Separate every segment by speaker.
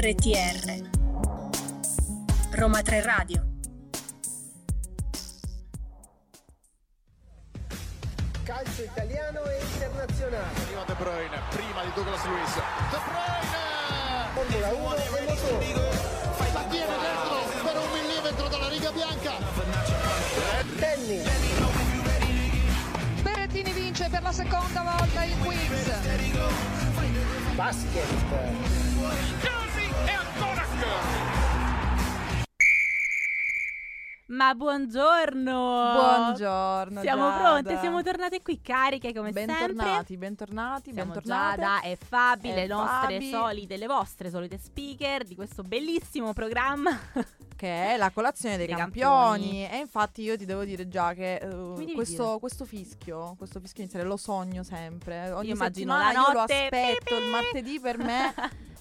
Speaker 1: RTR Roma 3 Radio
Speaker 2: Calcio italiano e internazionale.
Speaker 3: Arriva De Bruyne, prima di Douglas Luiz. De Bruyne!
Speaker 2: Formula 1 e motori.
Speaker 3: La tiene dentro per un millimetro dalla riga bianca.
Speaker 2: Tennis.
Speaker 4: Berrettini vince per la seconda volta il quiz.
Speaker 2: Basket.
Speaker 5: Ma buongiorno!
Speaker 6: Buongiorno.
Speaker 5: Siamo
Speaker 6: Giada.
Speaker 5: pronte, siamo tornate qui cariche come
Speaker 6: bentornati,
Speaker 5: sempre.
Speaker 6: bentornati,
Speaker 5: Siamo
Speaker 6: bentornate.
Speaker 5: Giada e Fabi,
Speaker 6: E
Speaker 5: le nostre
Speaker 6: Fabi.
Speaker 5: solite, le vostre solite speaker di questo bellissimo programma.
Speaker 6: Che è la colazione dei
Speaker 5: Dei
Speaker 6: campioni.
Speaker 5: campioni.
Speaker 6: E infatti io ti devo dire già che eh,
Speaker 5: mi devi
Speaker 6: questo, questo fischio, questo fischio iniziale lo sogno sempre. Ogni
Speaker 5: Io immagino la
Speaker 6: io lo
Speaker 5: notte,
Speaker 6: aspetto,
Speaker 5: pi, pi.
Speaker 6: il martedì per me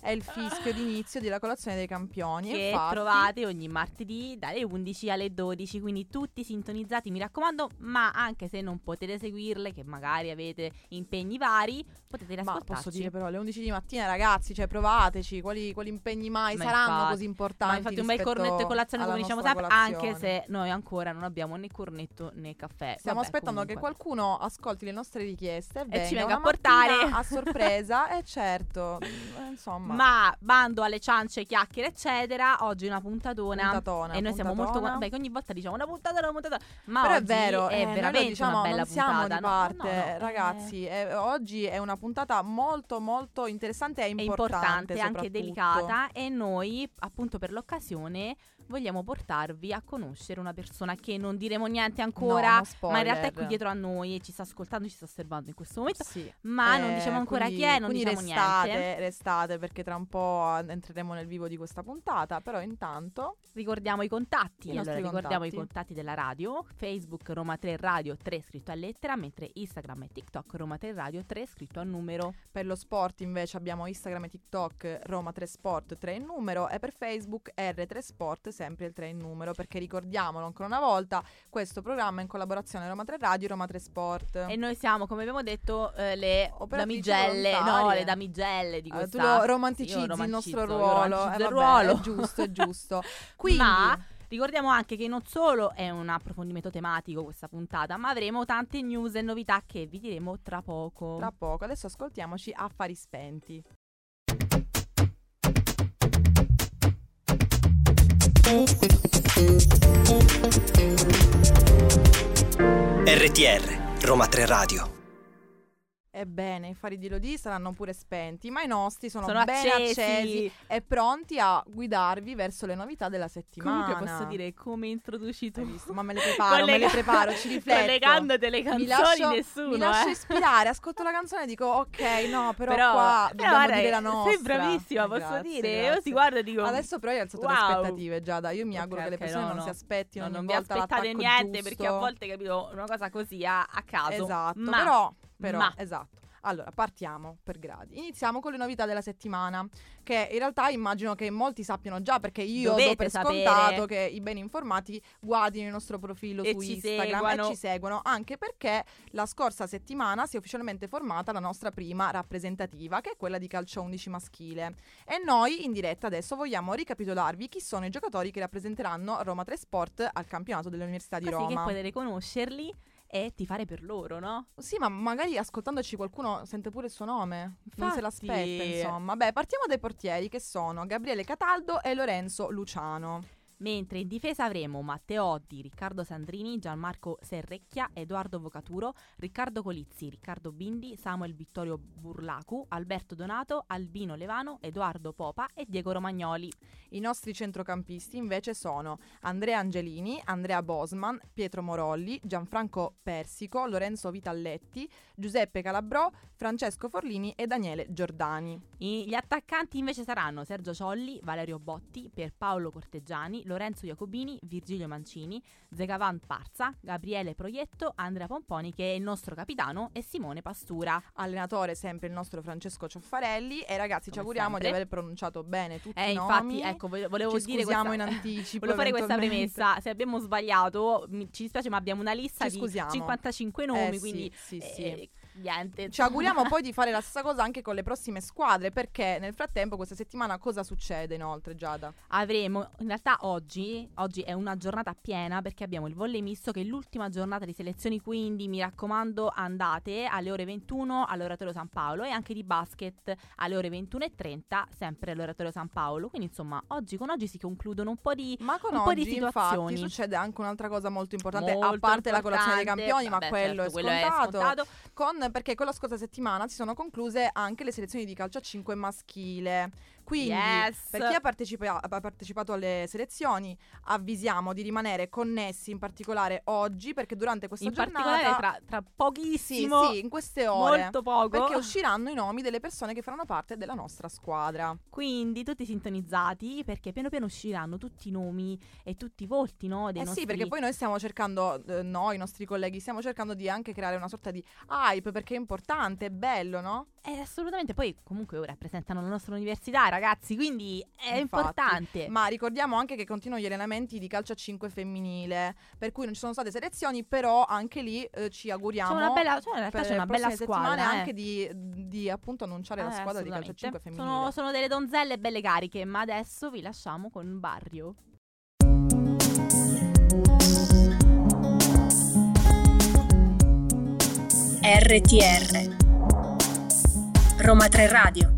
Speaker 6: è il fischio d'inizio della colazione dei campioni.
Speaker 5: che
Speaker 6: infatti,
Speaker 5: trovate ogni martedì dalle 11 alle 12, quindi tutti sintonizzati, mi raccomando, ma anche se non potete seguirle, che magari avete impegni vari, potete
Speaker 6: Ma
Speaker 5: riascoltarci.
Speaker 6: posso dire però alle 11 di mattina ragazzi, cioè provateci, quali, quali impegni mai
Speaker 5: Ma
Speaker 6: saranno
Speaker 5: infatti,
Speaker 6: così importanti
Speaker 5: Ma infatti un bel cornetto e colazione come diciamo sempre, anche se noi ancora non abbiamo né cornetto né caffè.
Speaker 6: Stiamo
Speaker 5: Vabbè,
Speaker 6: aspettando che
Speaker 5: comunque.
Speaker 6: qualcuno ascolti le nostre richieste e,
Speaker 5: ci venga a portare.
Speaker 6: a sorpresa. e certo, eh, insomma,
Speaker 5: Ma bando alle ciance, chiacchiere, eccetera. Oggi una puntatona.
Speaker 6: puntatona,
Speaker 5: e noi siamo molto.
Speaker 6: puntatona.
Speaker 5: Beh, che ogni volta diciamo una puntatona, una puntatona. Ma
Speaker 6: Però è vero,
Speaker 5: è
Speaker 6: eh,
Speaker 5: veramente
Speaker 6: diciamo,
Speaker 5: una bella puntata.
Speaker 6: di parte,
Speaker 5: No, no, no,
Speaker 6: ragazzi. eh, oggi è una puntata molto, molto interessante e
Speaker 5: È
Speaker 6: importante.
Speaker 5: importante, anche delicata. E noi, appunto, per l'occasione. Vogliamo portarvi a conoscere una persona che non diremo niente ancora,
Speaker 6: No,
Speaker 5: ma in realtà è qui dietro a noi e ci sta ascoltando, ci sta osservando in questo momento.
Speaker 6: Sì.
Speaker 5: Ma non
Speaker 6: Eh,
Speaker 5: diciamo ancora
Speaker 6: quindi-
Speaker 5: chi è, non diciamo
Speaker 6: restate,
Speaker 5: niente.
Speaker 6: restate perché tra un po' entreremo nel vivo di questa puntata. Però intanto
Speaker 5: Ricordiamo i contatti.
Speaker 6: I
Speaker 5: allora, ricordiamo
Speaker 6: contatti.
Speaker 5: i contatti della radio: Facebook Roma 3 Radio 3 scritto a lettera, mentre Instagram e TikTok Roma 3 Radio 3 scritto a numero.
Speaker 6: Per lo sport invece abbiamo Instagram e TikTok Roma 3 Sport 3 in numero e per Facebook R3 Sport sempre il 3 in numero perché ricordiamolo ancora una volta questo programma è in collaborazione Roma 3 Radio e Roma 3 Sport.
Speaker 5: E noi siamo, come abbiamo detto, eh, le
Speaker 6: Operatrici
Speaker 5: damigelle, no, le damigelle di questa.
Speaker 6: tu lo romanticizzi il nostro ruolo. eh,
Speaker 5: il
Speaker 6: vabbè,
Speaker 5: ruolo.
Speaker 6: È giusto, è giusto. Quindi,
Speaker 5: Ma ricordiamo anche che non solo è un approfondimento tematico questa puntata, ma avremo tante news e novità che vi diremo tra poco.
Speaker 6: tra poco, adesso ascoltiamoci Affari Spenti.
Speaker 7: RTR Roma 3 Radio.
Speaker 6: Ebbene, i fari di Lodi saranno pure spenti, ma i nostri sono,
Speaker 5: Sono
Speaker 6: ben
Speaker 5: accesi.
Speaker 6: accesi e pronti a guidarvi verso le novità della settimana.
Speaker 5: Comunque posso dire come introduci tu.
Speaker 6: Ma me le preparo, me le preparo, ci rifletto.
Speaker 5: Collegandoti le canzoni
Speaker 6: mi lascio,
Speaker 5: nessuno,
Speaker 6: mi lascio
Speaker 5: eh.
Speaker 6: ispirare, ascolto la canzone e dico ok, no, però,
Speaker 5: Però,
Speaker 6: qua
Speaker 5: però
Speaker 6: dobbiamo
Speaker 5: guarda,
Speaker 6: dire la nostra.
Speaker 5: Sei bravissima,
Speaker 6: Eh,
Speaker 5: posso
Speaker 6: grazie,
Speaker 5: dire. Io
Speaker 6: grazie.
Speaker 5: ti guardo e dico.
Speaker 6: Adesso però hai alzato
Speaker 5: wow.
Speaker 6: le aspettative, Giada. Io mi
Speaker 5: Ok,
Speaker 6: auguro che le persone
Speaker 5: no,
Speaker 6: non
Speaker 5: no.
Speaker 6: si aspettino
Speaker 5: No, non vi aspettate niente
Speaker 6: giusto.
Speaker 5: perché a volte capito una cosa così a, a caso.
Speaker 6: Esatto,
Speaker 5: Ma-
Speaker 6: però, però
Speaker 5: ma-
Speaker 6: esatto. Allora, partiamo per gradi. Iniziamo con le novità della settimana, che in realtà immagino che molti sappiano già, perché io
Speaker 5: Dovete
Speaker 6: do per
Speaker 5: sapere.
Speaker 6: scontato che i ben informati guardino il nostro profilo
Speaker 5: E
Speaker 6: su
Speaker 5: ci
Speaker 6: Instagram
Speaker 5: seguano.
Speaker 6: e ci seguono, anche perché la scorsa settimana si è ufficialmente formata la nostra prima rappresentativa, che è quella di calcio 11 maschile. E noi in diretta adesso vogliamo ricapitolarvi chi sono i giocatori che rappresenteranno Roma 3 Sport al campionato dell'Università di
Speaker 5: Così
Speaker 6: Roma.
Speaker 5: che potete conoscerli e ti fare per loro, no?
Speaker 6: Sì, ma magari ascoltandoci qualcuno sente pure il suo nome. Non se
Speaker 5: Infatti.
Speaker 6: l'aspetta, insomma. Beh, partiamo dai portieri che sono Gabriele Cataldo e Lorenzo Luciano.
Speaker 5: Mentre in difesa avremo Matteotti, Riccardo Sandrini, Gianmarco Serrecchia, Edoardo Vocaturo, Riccardo Colizzi, Riccardo Bindi, Samuel Vittorio Burlacu, Alberto Donato, Albino Levano, Edoardo Popa e Diego Romagnoli.
Speaker 6: I nostri centrocampisti invece sono Andrea Angelini, Andrea Bosman, Pietro Morolli, Gianfranco Persico, Lorenzo Vitalletti, Giuseppe Calabrò, Francesco Forlini e Daniele Giordani.
Speaker 5: I- gli attaccanti invece saranno Sergio Ciolli, Valerio Botti, Pierpaolo Corteggiani, Lorenzo Jacobini, Virgilio Mancini, Zegavan Parza, Gabriele Proietto, Andrea Pomponi che è il nostro capitano e Simone Pastura.
Speaker 6: Allenatore sempre il nostro Francesco Cioffarelli e ragazzi ci
Speaker 5: Come
Speaker 6: auguriamo
Speaker 5: sempre.
Speaker 6: di aver pronunciato bene tutti
Speaker 5: Eh,
Speaker 6: i
Speaker 5: infatti,
Speaker 6: nomi.
Speaker 5: ecco, vo- volevo
Speaker 6: Ci
Speaker 5: dire
Speaker 6: scusiamo
Speaker 5: questa...
Speaker 6: in anticipo.
Speaker 5: Volevo fare questa premessa, se abbiamo sbagliato mi- ci dispiace ma abbiamo una lista
Speaker 6: Ci
Speaker 5: di
Speaker 6: scusiamo.
Speaker 5: 55 nomi,
Speaker 6: Eh,
Speaker 5: quindi
Speaker 6: sì, sì, sì.
Speaker 5: Niente.
Speaker 6: Ci auguriamo poi di fare la stessa cosa anche con le prossime squadre, perché nel frattempo questa settimana cosa succede inoltre, Giada?
Speaker 5: Avremo, in realtà oggi, oggi è una giornata piena perché abbiamo il volley misto che è l'ultima giornata di selezioni, quindi mi raccomando andate alle ore 21 all'Oratorio San Paolo e anche di basket alle ore 21.30 sempre all'Oratorio San Paolo. Quindi insomma oggi con oggi si concludono un po' di...
Speaker 6: Ma con
Speaker 5: Un po' di
Speaker 6: oggi, infatti,
Speaker 5: situazioni.
Speaker 6: succede anche un'altra cosa molto importante,
Speaker 5: molto
Speaker 6: a parte la colazione dei
Speaker 5: importante.
Speaker 6: campioni, ma
Speaker 5: Vabbè,
Speaker 6: quello,
Speaker 5: certo,
Speaker 6: è,
Speaker 5: quello
Speaker 6: scontato,
Speaker 5: scontato.
Speaker 6: Con, perché con la scorsa settimana si sono concluse anche le selezioni di calcio a 5 maschile. Quindi,
Speaker 5: Yes.
Speaker 6: per chi ha, partecipa- ha partecipato alle selezioni, avvisiamo di rimanere connessi, in particolare oggi, perché durante questa
Speaker 5: In
Speaker 6: giornata.
Speaker 5: tra, tra
Speaker 6: Sì,
Speaker 5: pochissimo,
Speaker 6: sì, in queste ore.
Speaker 5: molto poco.
Speaker 6: Perché usciranno i nomi delle persone che faranno parte della nostra squadra.
Speaker 5: Quindi tutti sintonizzati perché piano piano usciranno tutti i nomi e tutti i volti no, dei
Speaker 6: Eh
Speaker 5: nostri
Speaker 6: sì, perché poi noi stiamo cercando, eh, noi, i nostri colleghi, stiamo cercando di anche creare una sorta di hype perché è importante, è bello, no?
Speaker 5: Eh, assolutamente, poi comunque rappresentano la nostra università, ragazzi, quindi è
Speaker 6: Infatti.
Speaker 5: importante.
Speaker 6: Ma ricordiamo anche che continuano gli allenamenti di calcio a 5 femminile, per cui non ci sono state selezioni, però anche lì eh, ci auguriamo
Speaker 5: C'è una bella, cioè, in realtà
Speaker 6: per
Speaker 5: c'è una bella squadra. eh.
Speaker 6: anche di, di, appunto annunciare la
Speaker 5: Eh,
Speaker 6: squadra di calcio a 5
Speaker 5: assolutamente.
Speaker 6: femminile.
Speaker 5: Sono, sono delle donzelle belle cariche, ma adesso vi lasciamo con Barrio.
Speaker 1: RTR Roma 3 Radio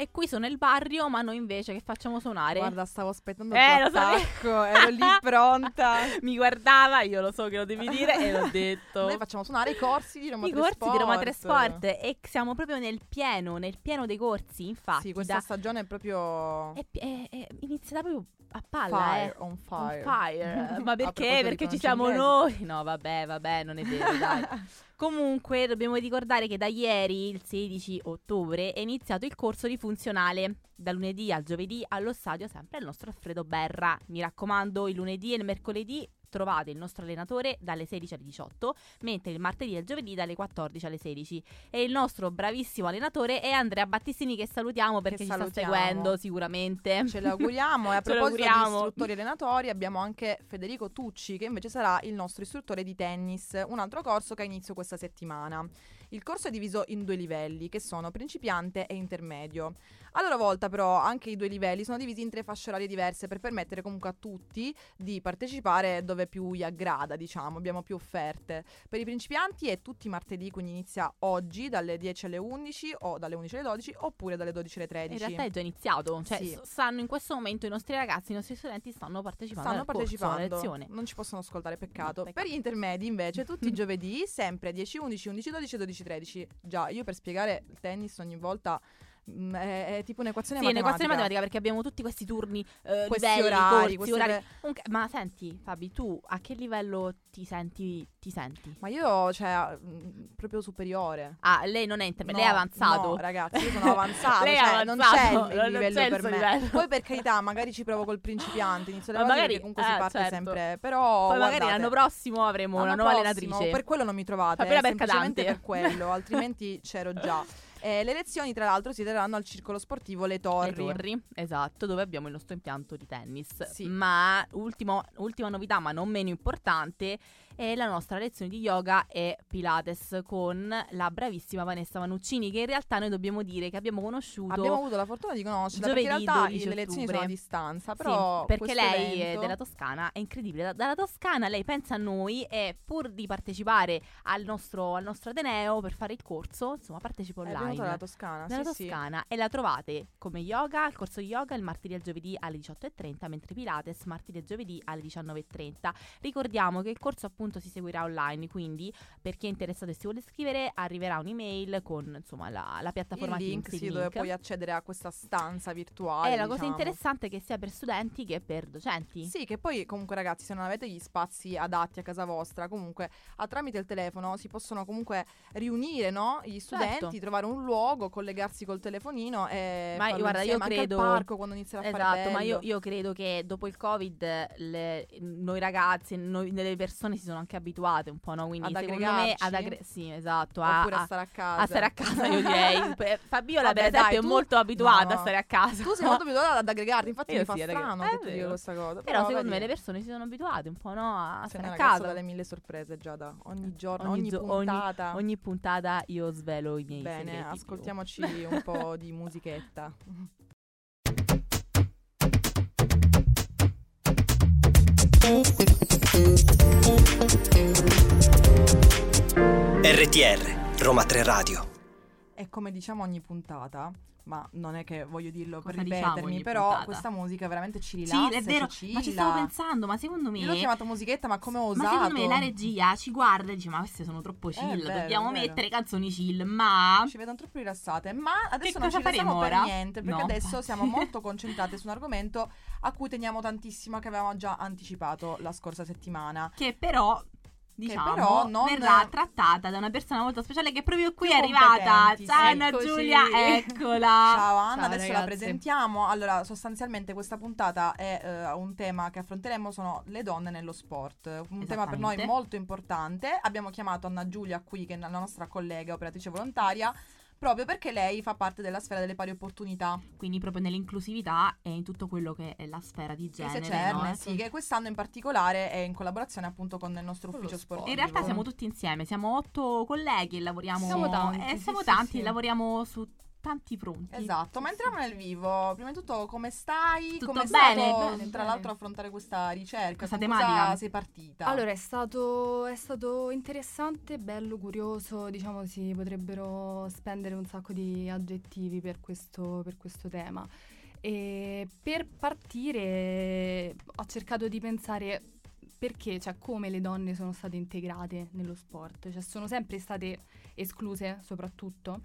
Speaker 5: E qui sono nel barrio, ma noi invece che facciamo suonare?
Speaker 6: Guarda, stavo aspettando
Speaker 5: Eh,
Speaker 6: il tuo attacco, ero lì pronta.
Speaker 5: Mi guardava, io lo so che lo devi dire e l'ho detto.
Speaker 6: Noi facciamo suonare i corsi di Roma
Speaker 5: I
Speaker 6: 3
Speaker 5: corsi
Speaker 6: Sport.
Speaker 5: di Roma 3 Sport e siamo proprio nel pieno, nel pieno dei corsi, infatti.
Speaker 6: Sì, questa
Speaker 5: da-
Speaker 6: stagione è proprio
Speaker 5: è, è- è iniziata proprio a palla,
Speaker 6: fire,
Speaker 5: eh.
Speaker 6: on
Speaker 5: On
Speaker 6: fire.
Speaker 5: fire. Ma perché? Perché ci siamo noi. No, vabbè, vabbè, non è vero, dai. Comunque, dobbiamo ricordare che da ieri, il 16 ottobre, è iniziato il corso di funzionale. Da lunedì al giovedì allo stadio, sempre il nostro Alfredo Berra. Mi raccomando, il lunedì e il mercoledì trovate il nostro allenatore dalle 16 alle 18, mentre il martedì e il giovedì dalle 14 alle 16. E il nostro bravissimo allenatore è Andrea Battistini, che salutiamo perché ci
Speaker 6: salutiamo.
Speaker 5: sta seguendo sicuramente.
Speaker 6: Ce l'auguriamo e a proposito di istruttori allenatori abbiamo anche Federico Tucci che invece sarà il nostro istruttore di tennis, un altro corso che ha inizio questa settimana. Il corso è diviso in due livelli che sono principiante e intermedio. A loro volta però anche i due livelli sono divisi in tre fasce orarie diverse per permettere comunque a tutti di partecipare dove più gli aggrada, diciamo, abbiamo più offerte. Per i principianti è tutti i martedì, quindi inizia oggi dalle 10 alle 11 o dalle 11 alle 12 oppure dalle 12 alle 13.
Speaker 5: In realtà è già iniziato, cioè
Speaker 6: Sì.
Speaker 5: stanno in questo momento i nostri ragazzi, i nostri studenti stanno partecipando
Speaker 6: Stanno partecipando,
Speaker 5: lezione.
Speaker 6: non ci possono ascoltare, peccato.
Speaker 5: Peccato.
Speaker 6: Per gli intermedi, invece, tutti i giovedì, sempre 10, 11, 11, 12 e 12, 13. Già, io per spiegare il tennis ogni volta mm, è, è tipo un'equazione
Speaker 5: Sì,
Speaker 6: matematica.
Speaker 5: un'equazione matematica perché abbiamo tutti questi turni, eh,
Speaker 6: Questi
Speaker 5: livelli,
Speaker 6: orari,
Speaker 5: corsi, orari. Comunque- ma senti, Fabi, tu a che livello ti senti? Ti senti?
Speaker 6: Ma io, cioè, mm, proprio superiore.
Speaker 5: Ah, lei non è intermedio,
Speaker 6: No,
Speaker 5: lei è avanzato.
Speaker 6: No, ragazzi, io sono avanzato.
Speaker 5: Lei è
Speaker 6: cioè, non c'è
Speaker 5: avanzato,
Speaker 6: il,
Speaker 5: non
Speaker 6: livello
Speaker 5: c'è
Speaker 6: per me.
Speaker 5: livello.
Speaker 6: Poi, per carità, magari ci provo col principiante. Inizio le
Speaker 5: Ma magari-
Speaker 6: perché comunque si
Speaker 5: eh,
Speaker 6: parte
Speaker 5: certo.
Speaker 6: sempre. Però.
Speaker 5: Poi magari
Speaker 6: guardate,
Speaker 5: l'anno prossimo avremo una nuova
Speaker 6: prossimo,
Speaker 5: allenatrice.
Speaker 6: Per quello non mi trovate,
Speaker 5: Fabiola
Speaker 6: eh, semplicemente per quello, altrimenti c'ero già. Eh, le lezioni, tra l'altro, si terranno al circolo sportivo Le Torri.
Speaker 5: Le torri, esatto, dove abbiamo il nostro impianto di tennis.
Speaker 6: Sì.
Speaker 5: Ma ultimo- ultima novità, ma non meno importante, è la nostra lezione di yoga e Pilates con la bravissima Vanessa Manuccini, che in realtà noi dobbiamo dire che abbiamo conosciuto.
Speaker 6: Abbiamo avuto la fortuna di conoscerla
Speaker 5: Giovedì,
Speaker 6: perché in realtà
Speaker 5: 12
Speaker 6: le lezioni sono a distanza,
Speaker 5: Sì,
Speaker 6: però
Speaker 5: perché
Speaker 6: questo
Speaker 5: lei è
Speaker 6: evento-
Speaker 5: della Toscana, è incredibile. Da- dalla Toscana lei pensa a noi e pur di partecipare al nostro, al nostro Ateneo per fare il corso, insomma, partecipa
Speaker 6: è
Speaker 5: online.
Speaker 6: venuta dalla Toscana,
Speaker 5: Dalla
Speaker 6: sì, sì.
Speaker 5: Toscana e la trovate come yoga, il corso yoga il martedì e il giovedì alle 18.30, mentre Pilates martedì e giovedì alle 19.30. Ricordiamo che il corso appunto si seguirà online, quindi per chi è interessato e si vuole iscrivere arriverà un'email con insomma la, la piattaforma
Speaker 6: il link,
Speaker 5: Teams,
Speaker 6: sì,
Speaker 5: il
Speaker 6: dove
Speaker 5: link.
Speaker 6: puoi accedere a questa stanza virtuale.
Speaker 5: E la cosa
Speaker 6: diciamo.
Speaker 5: interessante è che sia per studenti che per docenti.
Speaker 6: Sì, che poi comunque ragazzi, se non avete gli spazi adatti a casa vostra, comunque a, tramite il telefono si possono comunque riunire, no? Gli studenti,
Speaker 5: Certo.
Speaker 6: trovare un luogo, collegarsi col telefonino e
Speaker 5: Ma guarda, io
Speaker 6: insieme, anche
Speaker 5: credo-
Speaker 6: al parco quando inizia a fare
Speaker 5: Esatto, ma io, io credo che dopo il Covid le- noi ragazzi, noi, le persone si sono sono anche abituate un po', no? Quindi
Speaker 6: Ad
Speaker 5: secondo me ad aggre- sì, esatto, a,
Speaker 6: Oppure a
Speaker 5: a-
Speaker 6: stare a casa.
Speaker 5: a stare a casa io direi. Fabiola per
Speaker 6: Vabbè,
Speaker 5: esempio
Speaker 6: dai,
Speaker 5: è molto abituata a
Speaker 6: no.
Speaker 5: stare a casa.
Speaker 6: Tu sei molto abituata ad aggregarti, infatti
Speaker 5: Io
Speaker 6: mi fa
Speaker 5: sì,
Speaker 6: strano
Speaker 5: aggregare-
Speaker 6: che dica
Speaker 5: vero.
Speaker 6: questa cosa.
Speaker 5: Però secondo me le persone si sono abituate un po', no? A
Speaker 6: sei
Speaker 5: stare a casa.
Speaker 6: dalle mille sorprese, Giada. Ogni giorno,
Speaker 5: Ogni
Speaker 6: ogni,
Speaker 5: gio-
Speaker 6: puntata.
Speaker 5: Ogni puntata io svelo i miei
Speaker 6: Bene, ascoltiamoci un po' di musichetta.
Speaker 7: RTR, Roma 3 Radio.
Speaker 6: E come diciamo ogni puntata, ma non è che voglio dirlo per
Speaker 5: Cosa diciamo
Speaker 6: ripetermi,
Speaker 5: ogni
Speaker 6: però
Speaker 5: puntata?
Speaker 6: questa musica veramente ci
Speaker 5: Sì,
Speaker 6: rilassa,
Speaker 5: è vero,
Speaker 6: ci
Speaker 5: ma ci stavo pensando, ma secondo me
Speaker 6: Io l'ho chiamata musichetta, ma come ho
Speaker 5: Ma
Speaker 6: osato?
Speaker 5: secondo me la regia ci guarda e dice: Ma queste sono troppo chill.
Speaker 6: Vero,
Speaker 5: dobbiamo mettere canzoni chill. Ma
Speaker 6: Ci vedono troppo rilassate, ma adesso non ci
Speaker 5: faremo
Speaker 6: per
Speaker 5: ora?
Speaker 6: niente, perché
Speaker 5: No.
Speaker 6: adesso siamo molto concentrate su un argomento a cui teniamo tantissimo, che avevamo già anticipato la scorsa settimana.
Speaker 5: che però. Diciamo,
Speaker 6: però non-
Speaker 5: verrà trattata da una persona molto speciale che proprio qui
Speaker 6: Più
Speaker 5: è arrivata. Ciao. Anna
Speaker 8: Eccoci.
Speaker 5: Giulia, eccola.
Speaker 6: Ciao Anna,
Speaker 8: Ciao,
Speaker 6: adesso la
Speaker 8: ragazze.
Speaker 6: presentiamo. Allora, sostanzialmente questa puntata è eh, un tema che affronteremo sono le donne nello sport. Un tema per noi molto importante. Abbiamo chiamato Anna Giulia qui, che è la nostra collega operatrice volontaria, proprio perché lei fa parte della sfera delle pari opportunità.
Speaker 5: Quindi, proprio nell'inclusività e in tutto quello che è la sfera di genere.
Speaker 6: se cerne,
Speaker 5: no?
Speaker 6: sì, che quest'anno in particolare è in collaborazione appunto con il nostro
Speaker 8: Con
Speaker 6: ufficio
Speaker 8: sport.
Speaker 6: sportivo.
Speaker 5: In realtà siamo tutti insieme, siamo otto colleghi e lavoriamo.
Speaker 8: Siamo tanti,
Speaker 5: eh,
Speaker 8: sì,
Speaker 5: siamo
Speaker 8: sì,
Speaker 5: tanti,
Speaker 8: sì.
Speaker 5: lavoriamo su tanti fronti.
Speaker 6: Esatto, ma entriamo nel vivo. Prima di tutto, come stai?
Speaker 5: Tutto
Speaker 6: come
Speaker 5: bene?
Speaker 6: stato,
Speaker 8: Bene,
Speaker 6: tra
Speaker 8: bene.
Speaker 6: l'altro, affrontare questa ricerca?
Speaker 5: Questa tematica.
Speaker 6: Sei partita?
Speaker 8: Allora, è stato, è stato interessante, bello, curioso, diciamo si potrebbero spendere un sacco di aggettivi per questo, per questo tema. E per partire ho cercato di pensare perché, cioè come le donne sono state integrate nello sport, cioè sono sempre state escluse soprattutto,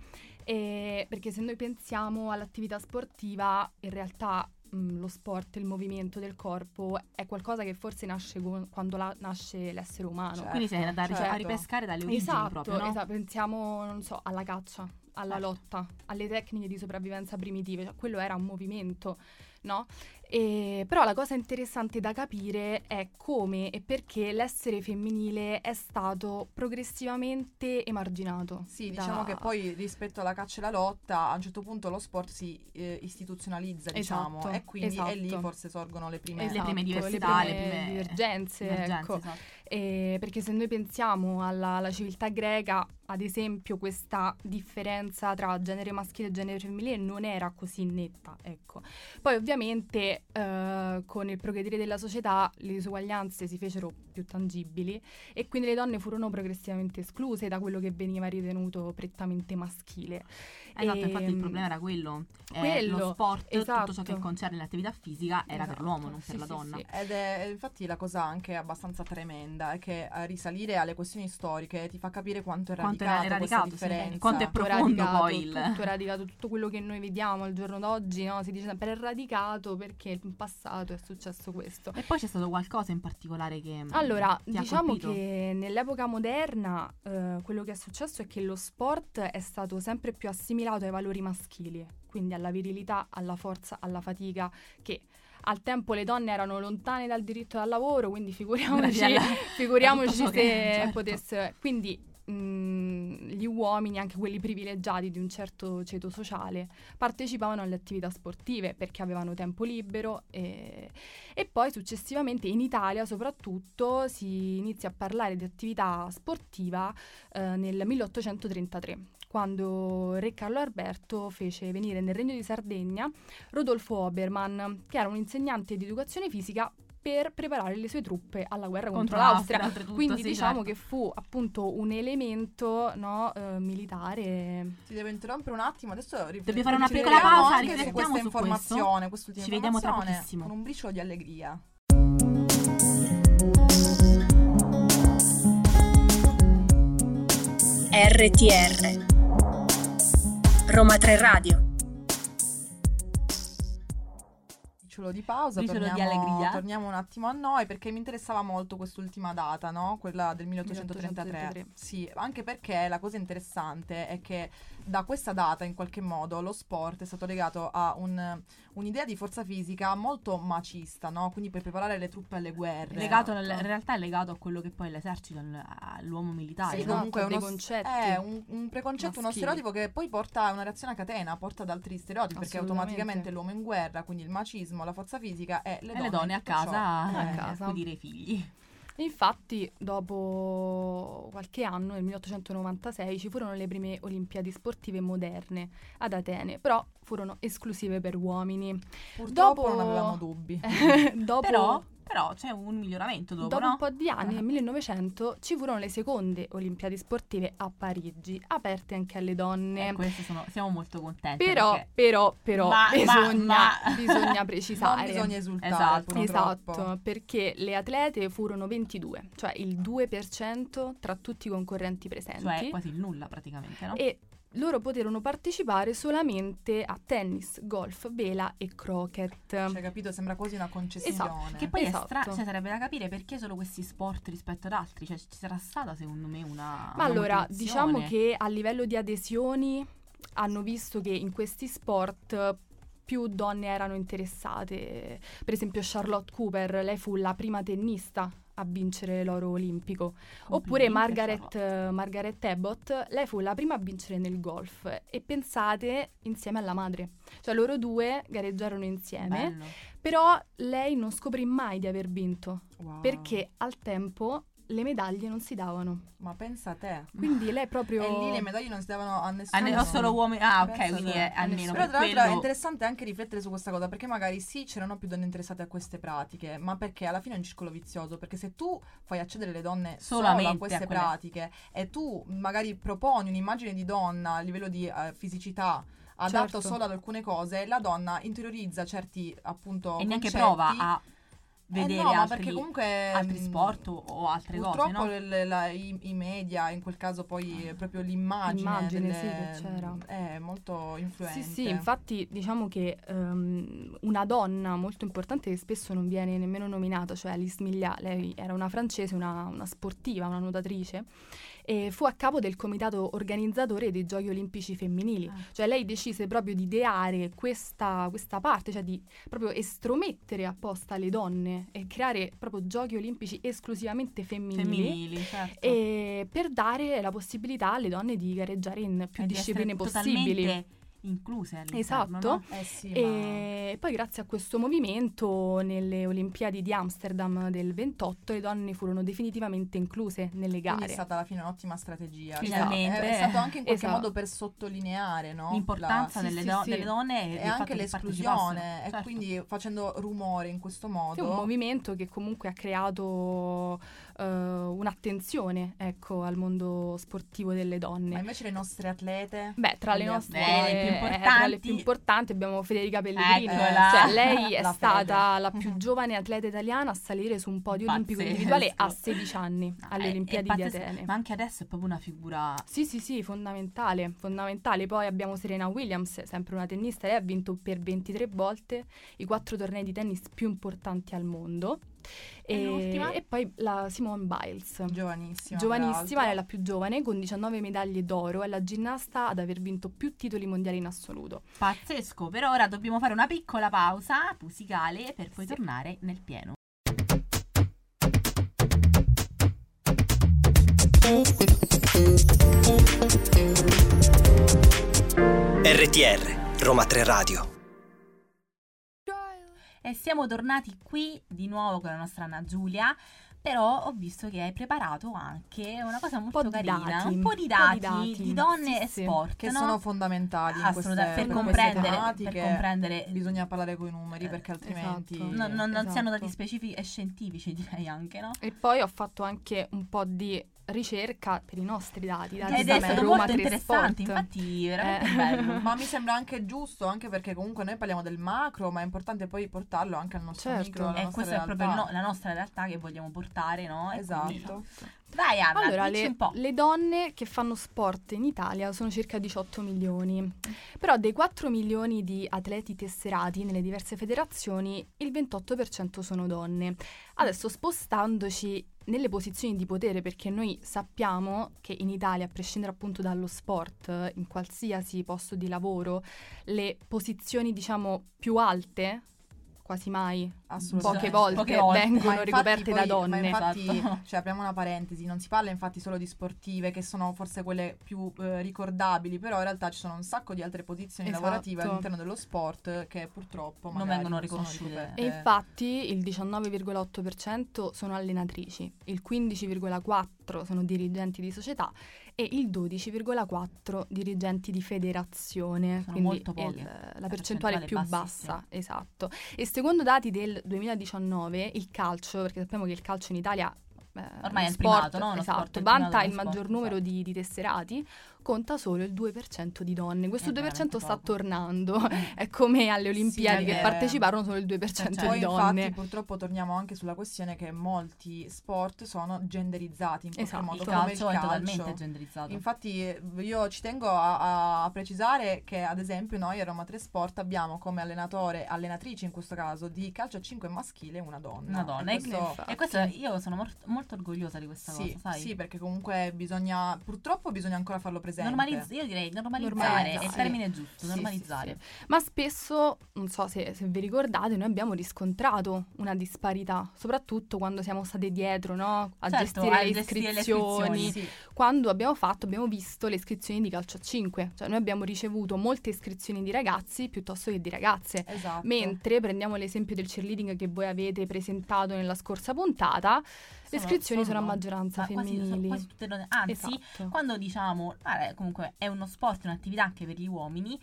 Speaker 8: E perché se noi pensiamo all'attività sportiva, in realtà mh, lo sport, il movimento del corpo è qualcosa che forse nasce con- quando la- nasce l'essere umano.
Speaker 6: Certo.
Speaker 5: Quindi sei da
Speaker 6: certo.
Speaker 5: a ripescare dalle origini
Speaker 8: Esatto,
Speaker 5: proprio, no?
Speaker 8: esatto, pensiamo, non so, alla caccia, alla
Speaker 5: Certo.
Speaker 8: lotta, alle tecniche di sopravvivenza primitive, cioè quello era un movimento, no? E- però la cosa interessante da capire è come e perché l'essere femminile è stato progressivamente emarginato.
Speaker 6: Sì,
Speaker 8: da-
Speaker 6: diciamo che poi rispetto alla caccia e alla lotta, a un certo punto lo sport si eh, istituzionalizza, diciamo,
Speaker 8: Esatto,
Speaker 6: e quindi è lì
Speaker 8: esatto.
Speaker 6: forse sorgono le prime...
Speaker 5: le prime
Speaker 8: Esatto,
Speaker 5: diversità, le
Speaker 8: prime
Speaker 5: prime
Speaker 8: divergenze, ecco.
Speaker 5: esatto.
Speaker 8: Eh, perché se noi pensiamo alla, alla civiltà greca, ad esempio, questa differenza tra genere maschile e genere femminile non era così netta, ecco. Poi ovviamente eh, con il progredire della società le disuguaglianze si fecero più tangibili e quindi le donne furono progressivamente escluse da quello che veniva ritenuto prettamente maschile.
Speaker 5: Esatto, infatti il
Speaker 8: Ehm,
Speaker 5: problema era quello. Eh,
Speaker 8: quello,
Speaker 5: lo sport, tutto ciò
Speaker 8: esatto.
Speaker 5: che concerne l'attività fisica era per
Speaker 8: Esatto,
Speaker 5: l'uomo, non
Speaker 8: sì,
Speaker 5: per la donna.
Speaker 8: sì.
Speaker 6: Ed è infatti la cosa anche abbastanza tremenda è che a risalire alle questioni storiche ti fa capire quanto è
Speaker 5: Quanto
Speaker 6: radicata
Speaker 5: era
Speaker 6: questa
Speaker 5: radicato,
Speaker 6: differenza.
Speaker 5: Quanto è profondo
Speaker 8: radicato,
Speaker 5: poi il-
Speaker 8: tutto radicato, tutto quello che noi vediamo al giorno d'oggi, no? si dice sempre è radicato perché in passato è successo questo.
Speaker 5: E poi c'è stato qualcosa in particolare che.
Speaker 8: Allora,
Speaker 5: ti ha
Speaker 8: diciamo che nell'epoca moderna eh, quello che è successo è che lo sport è stato sempre più assimilato ai valori maschili, quindi alla virilità, alla forza, alla fatica, che al tempo le donne erano lontane dal diritto al lavoro, quindi figuriamoci,
Speaker 5: alla-
Speaker 8: figuriamoci se
Speaker 5: certo.
Speaker 8: potessero... Quindi mh, gli uomini, anche quelli privilegiati di un certo ceto sociale, partecipavano alle attività sportive perché avevano tempo libero e, e poi successivamente in Italia soprattutto si inizia a parlare di attività sportiva eh, nel 1833 quando Re Carlo Alberto fece venire nel Regno di Sardegna Rodolfo Obermann, che era un insegnante di educazione fisica per preparare le sue truppe alla guerra contro,
Speaker 5: Contro
Speaker 8: l'Austria.
Speaker 5: l'Austria,
Speaker 8: Quindi
Speaker 5: sì,
Speaker 8: diciamo
Speaker 5: certo.
Speaker 8: che fu appunto un elemento no, eh, militare.
Speaker 6: Ti devo interrompere un attimo, adesso rif-
Speaker 5: Dobbiamo fare una piccola
Speaker 6: riflettiamo
Speaker 5: pausa,
Speaker 6: anche su
Speaker 5: riflettiamo
Speaker 6: questa
Speaker 5: su questo.
Speaker 6: informazione, quest'ultima
Speaker 5: Ci vediamo tra
Speaker 6: informazione,
Speaker 5: pochissimo.
Speaker 6: Con un briciolo di allegria.
Speaker 1: RTR Roma 3 Radio
Speaker 6: briciolo di pausa,
Speaker 5: Briciolo di
Speaker 6: torniamo,
Speaker 5: allegria.
Speaker 6: torniamo un attimo a noi perché mi interessava molto quest'ultima data, no? quella del 1833.
Speaker 8: 1833.
Speaker 6: Sì, anche perché la cosa interessante è che da questa data in qualche modo lo sport è stato legato a un- un'idea di forza fisica molto macista, no? quindi per preparare le truppe alle guerre.
Speaker 5: Legato nel-
Speaker 8: Esatto.
Speaker 5: in realtà è legato a quello che poi l'esercito, al- all'uomo militare.
Speaker 6: Sì,
Speaker 5: no?
Speaker 6: comunque è uno, è un, un preconcetto, uno
Speaker 8: maschili.
Speaker 6: stereotipo che poi porta a una reazione a catena, porta ad altri stereotipi, perché automaticamente l'uomo in guerra, quindi il macismo, la forza fisica e le
Speaker 5: E
Speaker 6: donne,
Speaker 5: le donne a casa
Speaker 8: A
Speaker 5: eh,
Speaker 8: casa.
Speaker 5: a i figli.
Speaker 8: Infatti, dopo qualche anno, nel 1896, ci furono le prime Olimpiadi sportive moderne ad Atene, però furono esclusive per uomini.
Speaker 6: Purtroppo
Speaker 8: Dopo-
Speaker 6: non avevamo dubbi.
Speaker 8: dopo,
Speaker 5: Però, però c'è un miglioramento dopo,
Speaker 8: dopo
Speaker 5: no?
Speaker 8: un po' di anni, nel 1900, ci furono le seconde Olimpiadi sportive a Parigi, aperte anche alle donne.
Speaker 5: Eh, queste sono- siamo molto contenti.
Speaker 8: Però, però, però,
Speaker 5: Ma-
Speaker 8: bisogna,
Speaker 5: ma-
Speaker 8: bisogna
Speaker 6: Non
Speaker 8: precisare.
Speaker 6: bisogna esultare,
Speaker 5: Esatto.
Speaker 8: Esatto, perché le atlete furono 22, cioè il 2% tra tutti i concorrenti presenti.
Speaker 5: Cioè quasi il nulla praticamente, no?
Speaker 8: E loro poterono partecipare solamente a tennis, golf, vela e croquet.
Speaker 6: Cioè, capito? Sembra quasi una concessione.
Speaker 8: Esatto.
Speaker 5: Che poi è
Speaker 8: Esatto.
Speaker 5: strano, cioè sarebbe da capire perché solo questi sport rispetto ad altri, cioè ci sarà stata secondo me una
Speaker 8: Ma
Speaker 5: una
Speaker 8: allora, diciamo che a livello di adesioni hanno visto che in questi sport più donne erano interessate. Per esempio Charlotte Cooper, lei fu la prima tennista a vincere l'oro olimpico. Oppure Margaret, Margaret Abbott, lei fu la prima a vincere nel golf e pensate insieme alla madre. Cioè loro due gareggiarono insieme,
Speaker 5: Bello.
Speaker 8: però lei non scoprì mai di aver vinto
Speaker 6: Wow.
Speaker 8: perché al tempo le medaglie non si davano.
Speaker 6: Ma pensa a te.
Speaker 8: Quindi lei proprio
Speaker 6: E lì le medaglie non si davano a nessuno.
Speaker 5: Ah, ne- ho solo uomini. Ah, ok,
Speaker 6: Pensa
Speaker 5: quindi
Speaker 6: te.
Speaker 5: è almeno
Speaker 6: Però
Speaker 5: per
Speaker 6: tra l'altro è
Speaker 5: quello
Speaker 6: interessante anche riflettere su questa cosa, perché magari sì, c'erano più donne interessate a queste pratiche, ma perché alla fine è un circolo vizioso, perché se tu fai accedere le donne solo
Speaker 5: Solamente
Speaker 6: a queste
Speaker 5: a quelle-
Speaker 6: pratiche e tu magari proponi un'immagine di donna a livello di eh, fisicità adatta
Speaker 8: Certo.
Speaker 6: solo ad alcune cose, la donna interiorizza certi appunto
Speaker 5: e neanche prova a
Speaker 6: Eh
Speaker 5: vedere
Speaker 6: no, ma
Speaker 5: altri,
Speaker 6: comunque
Speaker 5: altri sport o, o altre cose,
Speaker 6: Purtroppo
Speaker 5: no?
Speaker 6: la- i, i media, in quel caso poi eh, proprio l'immagine,
Speaker 8: L'immagine,
Speaker 6: delle-
Speaker 8: sì, che c'era.
Speaker 6: è molto influente.
Speaker 8: Sì, sì, infatti diciamo che ehm, una donna molto importante che spesso non viene nemmeno nominata, cioè Alice Miglia, lei era una francese, una, una sportiva, una nuotatrice, e fu a capo del comitato organizzatore dei Giochi Olimpici Femminili.
Speaker 5: Ah.
Speaker 8: Cioè lei decise proprio di ideare questa, questa parte, cioè di proprio estromettere apposta le donne e creare proprio Giochi Olimpici esclusivamente femminili.
Speaker 5: femminili, certo.
Speaker 8: Per dare la possibilità alle donne di gareggiare in più
Speaker 5: E di
Speaker 8: discipline possibili.
Speaker 5: Incluse all'interno,
Speaker 8: Esatto.
Speaker 5: no?
Speaker 6: Eh sì, ma-
Speaker 8: E poi grazie a questo movimento nelle Olimpiadi di Amsterdam del 28 le donne furono definitivamente incluse nelle
Speaker 6: Quindi
Speaker 8: gare.
Speaker 6: è stata alla fine un'ottima strategia. Cioè,
Speaker 5: Finalmente.
Speaker 6: è, è stato anche in qualche
Speaker 8: Esatto.
Speaker 6: modo per sottolineare no?
Speaker 5: L'importanza
Speaker 6: La-
Speaker 5: delle,
Speaker 8: sì,
Speaker 5: do-
Speaker 8: sì.
Speaker 5: delle donne e,
Speaker 6: e anche
Speaker 5: che
Speaker 6: l'esclusione e
Speaker 5: Certo.
Speaker 6: quindi facendo rumore in questo modo.
Speaker 8: È un movimento che comunque ha creato eh, un'attenzione ecco, al mondo sportivo delle
Speaker 6: Ma
Speaker 8: donne.
Speaker 6: invece le nostre atlete
Speaker 8: Beh, tra le
Speaker 6: le
Speaker 8: nostre
Speaker 5: atlete più
Speaker 8: eh, tra le
Speaker 5: importanti-
Speaker 8: più importanti abbiamo Federica Pellegrini.
Speaker 5: Eccola.
Speaker 8: Cioè, lei è
Speaker 6: La
Speaker 8: stata la più giovane atleta italiana a salire su un podio olimpico individuale a 16 anni
Speaker 5: No,
Speaker 8: alle
Speaker 5: è- è
Speaker 8: Olimpiadi di
Speaker 5: pazzesco,
Speaker 8: Atene.
Speaker 5: Ma anche adesso è proprio una figura
Speaker 8: Sì, sì, sì, fondamentale, fondamentale. Poi abbiamo Serena Williams, sempre una tennista, lei ha vinto per 23 volte i quattro tornei di tennis più importanti al mondo.
Speaker 5: E l'ultima?
Speaker 8: e poi la Simone Biles.
Speaker 6: giovanissima.
Speaker 8: Giovanissima, è la più giovane, con 19 medaglie d'oro, è la ginnasta ad aver vinto più titoli mondiali in assoluto.
Speaker 5: pazzesco. Per ora dobbiamo fare una piccola pausa musicale per poi tornare nel pieno.
Speaker 7: RTR, Roma 3 Radio.
Speaker 5: E siamo tornati qui di nuovo con la nostra Anna Giulia. Però ho visto che hai preparato anche una cosa molto
Speaker 8: di
Speaker 5: carina,
Speaker 8: dati,
Speaker 5: un po' di
Speaker 8: un po'
Speaker 5: dati,
Speaker 8: di dati.
Speaker 5: di donne
Speaker 8: Sì,
Speaker 5: e
Speaker 8: sì.
Speaker 5: sport,
Speaker 6: che
Speaker 5: no?
Speaker 6: sono fondamentali in queste,
Speaker 5: Assolutamente, per
Speaker 6: queste
Speaker 5: comprendere,
Speaker 6: tematiche.
Speaker 5: per comprendere
Speaker 6: Bisogna parlare con i numeri
Speaker 5: Eh,
Speaker 6: perché altrimenti
Speaker 8: esatto.
Speaker 5: non, non- non siano
Speaker 8: Esatto.
Speaker 5: dati specifici e scientifici direi anche, no?
Speaker 8: E poi ho fatto anche un po' di ricerca per i nostri dati. dati
Speaker 5: Ed
Speaker 8: da
Speaker 5: è stato
Speaker 8: Roma
Speaker 5: molto
Speaker 8: 3
Speaker 5: interessante,
Speaker 8: Sport.
Speaker 5: infatti veramente
Speaker 8: Eh.
Speaker 5: bello.
Speaker 6: Ma mi sembra anche giusto, anche perché comunque noi parliamo del macro, ma è importante poi portarlo anche al nostro
Speaker 8: Certo.
Speaker 6: micro.
Speaker 5: E questa è proprio
Speaker 6: realtà.
Speaker 5: no- la nostra realtà che vogliamo portare, no? E quindi-
Speaker 6: Esatto.
Speaker 5: Vai Anna,
Speaker 8: Allora,
Speaker 5: dici
Speaker 8: le,
Speaker 5: un po'.
Speaker 8: le donne che fanno sport in Italia sono circa 18 milioni, però dei 4 milioni di atleti tesserati nelle diverse federazioni, il 28% sono donne. Adesso spostandoci nelle posizioni di potere, perché noi sappiamo che in Italia, a prescindere appunto dallo sport, in qualsiasi posto di lavoro, le posizioni diciamo più alte, quasi mai, poche volte,
Speaker 5: Poche volte.
Speaker 8: Vengono
Speaker 6: infatti
Speaker 8: ricoperte da
Speaker 6: poi-
Speaker 8: donne.
Speaker 6: Ma infatti,
Speaker 5: Esatto.
Speaker 6: cioè, apriamo una parentesi, non si parla infatti solo di sportive, che sono forse quelle più eh, ricordabili, però in realtà ci sono un sacco di altre posizioni
Speaker 8: Esatto.
Speaker 6: lavorative all'interno dello sport che purtroppo
Speaker 5: Non vengono riconosciute.
Speaker 8: E infatti il 19,8% sono allenatrici, il 15,4% sono dirigenti di società e il 12,4% dirigenti di federazione.
Speaker 5: Sono
Speaker 8: quindi
Speaker 5: poche.
Speaker 8: il-
Speaker 5: La
Speaker 8: percentuale
Speaker 5: percentuale
Speaker 8: più bassa, esatto. E secondo dati del 2019 il calcio, perché sappiamo che il calcio in Italia eh,
Speaker 5: Ormai è il primato,
Speaker 8: sport,
Speaker 5: no? Uno
Speaker 8: esatto,
Speaker 5: sport, il
Speaker 8: vanta
Speaker 5: primato
Speaker 8: il
Speaker 5: dello
Speaker 8: maggior numero
Speaker 5: esatto.
Speaker 8: di, di tesserati, conta solo il 2% di donne. Questo
Speaker 5: È
Speaker 8: 2%
Speaker 5: veramente
Speaker 8: sta
Speaker 5: poco.
Speaker 8: tornando, è come alle Olimpiadi
Speaker 6: Sì,
Speaker 8: che
Speaker 6: eh.
Speaker 8: parteciparono solo il 2%
Speaker 5: Certo.
Speaker 6: Poi
Speaker 8: di
Speaker 6: infatti
Speaker 8: donne.
Speaker 6: purtroppo torniamo anche sulla questione che molti sport sono genderizzati in qualche
Speaker 8: Esatto.
Speaker 6: modo,
Speaker 5: Il
Speaker 6: come
Speaker 5: calcio
Speaker 6: il
Speaker 5: è
Speaker 6: calcio.
Speaker 5: totalmente genderizzato.
Speaker 6: Infatti eh, io ci tengo a, a precisare che ad esempio noi a Roma 3 Sport abbiamo come allenatore, allenatrice in questo caso, di calcio a 5 maschile una donna.
Speaker 5: Una donna.
Speaker 6: E
Speaker 5: E,
Speaker 6: questo-
Speaker 5: e questo io sono mor- molto orgogliosa di questa
Speaker 6: sì,
Speaker 5: cosa, sai?
Speaker 6: sì, perché comunque bisogna, purtroppo bisogna ancora farlo presente.
Speaker 5: Normalizz- io direi normalizzare,
Speaker 8: Normalizzare.
Speaker 5: è il termine giusto,
Speaker 8: Sì,
Speaker 5: normalizzare.
Speaker 8: sì, sì. Ma spesso, non so se, se vi ricordate, noi abbiamo riscontrato una disparità, soprattutto quando siamo state dietro no? a
Speaker 5: Certo,
Speaker 8: gestire,
Speaker 5: a
Speaker 8: le
Speaker 5: gestire le
Speaker 8: iscrizioni. Quando abbiamo fatto, abbiamo visto le iscrizioni di calcio a 5, cioè noi abbiamo ricevuto molte iscrizioni di ragazzi piuttosto che di ragazze.
Speaker 6: esatto.
Speaker 8: Mentre prendiamo l'esempio del cheerleading che voi avete presentato nella scorsa puntata, le iscrizioni sono, a
Speaker 5: donne.
Speaker 8: maggioranza
Speaker 5: Ma quasi- sono
Speaker 8: femminili.
Speaker 5: quasi tutte donne. Anzi,
Speaker 8: Esatto.
Speaker 5: quando diciamo, "Guarda, comunque è uno sport, è un'attività anche per gli uomini,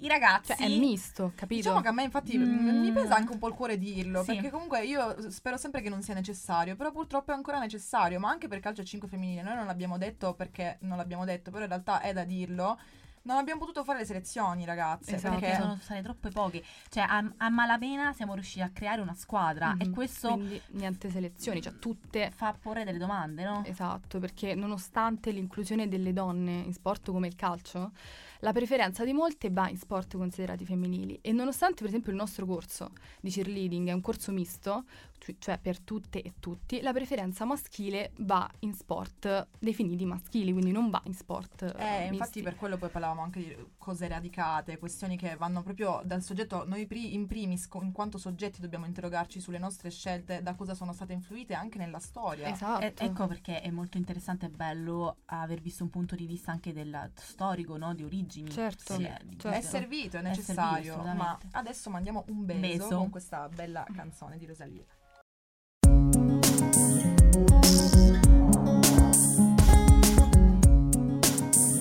Speaker 5: i ragazzi...
Speaker 8: Cioè è misto, capito?
Speaker 6: Diciamo che a me infatti
Speaker 5: Mm.
Speaker 6: mi pesa anche un po' il cuore dirlo,
Speaker 5: Sì.
Speaker 6: perché comunque io spero sempre che non sia necessario, però purtroppo è ancora necessario, ma anche per calcio a 5 femminile, noi non l'abbiamo detto perché non l'abbiamo detto, però in realtà è da dirlo, non abbiamo potuto fare le selezioni ragazze,
Speaker 8: Esatto.
Speaker 5: perché sono state troppe poche. Cioè, a, a malapena siamo riusciti a creare una squadra e
Speaker 8: Mhm.
Speaker 5: questo
Speaker 8: Quindi niente selezioni, cioè tutte
Speaker 5: fa porre delle domande, no?
Speaker 8: Esatto, perché nonostante l'inclusione delle donne in sport come il calcio, la preferenza di molte va in sport considerati femminili e nonostante per esempio il nostro corso di cheerleading è un corso misto, ci- cioè per tutte e tutti, la preferenza maschile va in sport definiti maschili, quindi non va in sport
Speaker 6: Eh,
Speaker 8: misti.
Speaker 6: infatti per quello poi parlavamo anche di cose radicate, questioni che vanno proprio dal soggetto, noi pri- in primis co- in quanto soggetti dobbiamo interrogarci sulle nostre scelte, da cosa sono state influite anche nella storia.
Speaker 8: Esatto.
Speaker 5: E- ecco perché è molto interessante e bello aver visto un punto di vista anche del storico, no? Di origini.
Speaker 8: Certo,
Speaker 5: Sì,
Speaker 8: certo.
Speaker 6: È servito, è
Speaker 5: È
Speaker 6: necessario,
Speaker 5: servito,
Speaker 6: ma adesso mandiamo un beso,
Speaker 5: Beso.
Speaker 6: con questa bella canzone di Rosalia.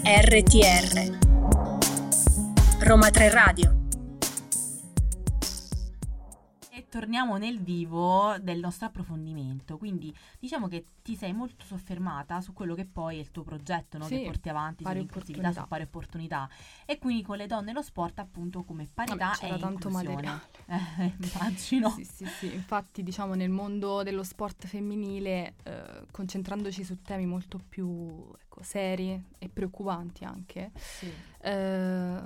Speaker 1: RTR Roma 3 Radio
Speaker 5: torniamo nel vivo del nostro approfondimento. Quindi diciamo che ti sei molto soffermata su quello che poi è il tuo progetto, no?
Speaker 8: Sì,
Speaker 5: che porti avanti sull'inclusività, su pari opportunità. E quindi con le donne e lo sport appunto come parità
Speaker 8: Vabbè, c'era
Speaker 5: e
Speaker 8: tanto
Speaker 5: inclusione. Eh, immagino.
Speaker 8: Sì, sì, sì, infatti diciamo nel mondo dello sport femminile, eh, concentrandoci su temi molto più ecco, seri e preoccupanti anche,
Speaker 6: Sì.
Speaker 8: eh,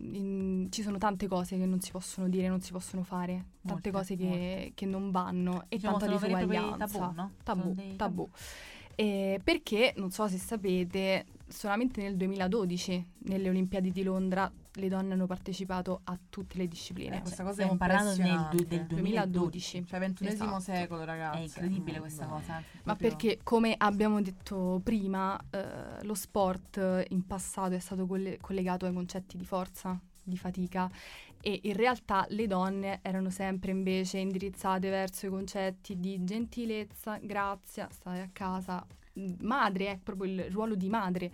Speaker 8: in- ci sono tante cose che non si possono dire, non si possono fare, tante
Speaker 5: Molte,
Speaker 8: cose che, che non vanno e
Speaker 5: Diciamo,
Speaker 8: tanta disuguaglianza.
Speaker 5: tabù, no?
Speaker 8: Tabù,
Speaker 5: dei
Speaker 8: tabù. Eh, perché, non so se sapete, solamente nel 2012 nelle Olimpiadi di Londra le donne hanno partecipato a tutte le discipline.
Speaker 6: Eh, questa cosa
Speaker 5: Stiamo
Speaker 6: è
Speaker 5: parlando nel del 2012.
Speaker 6: Cioè, ventunesimo
Speaker 8: Esatto.
Speaker 6: secolo, ragazzi.
Speaker 5: È incredibile questa cosa.
Speaker 8: Ma
Speaker 6: Proprio-
Speaker 8: perché, come abbiamo detto prima, eh, lo sport in passato è stato colle- collegato ai concetti di forza, di fatica e in realtà le donne erano sempre invece indirizzate verso i concetti di gentilezza, grazia, stai a casa, madre, è proprio il ruolo di madre.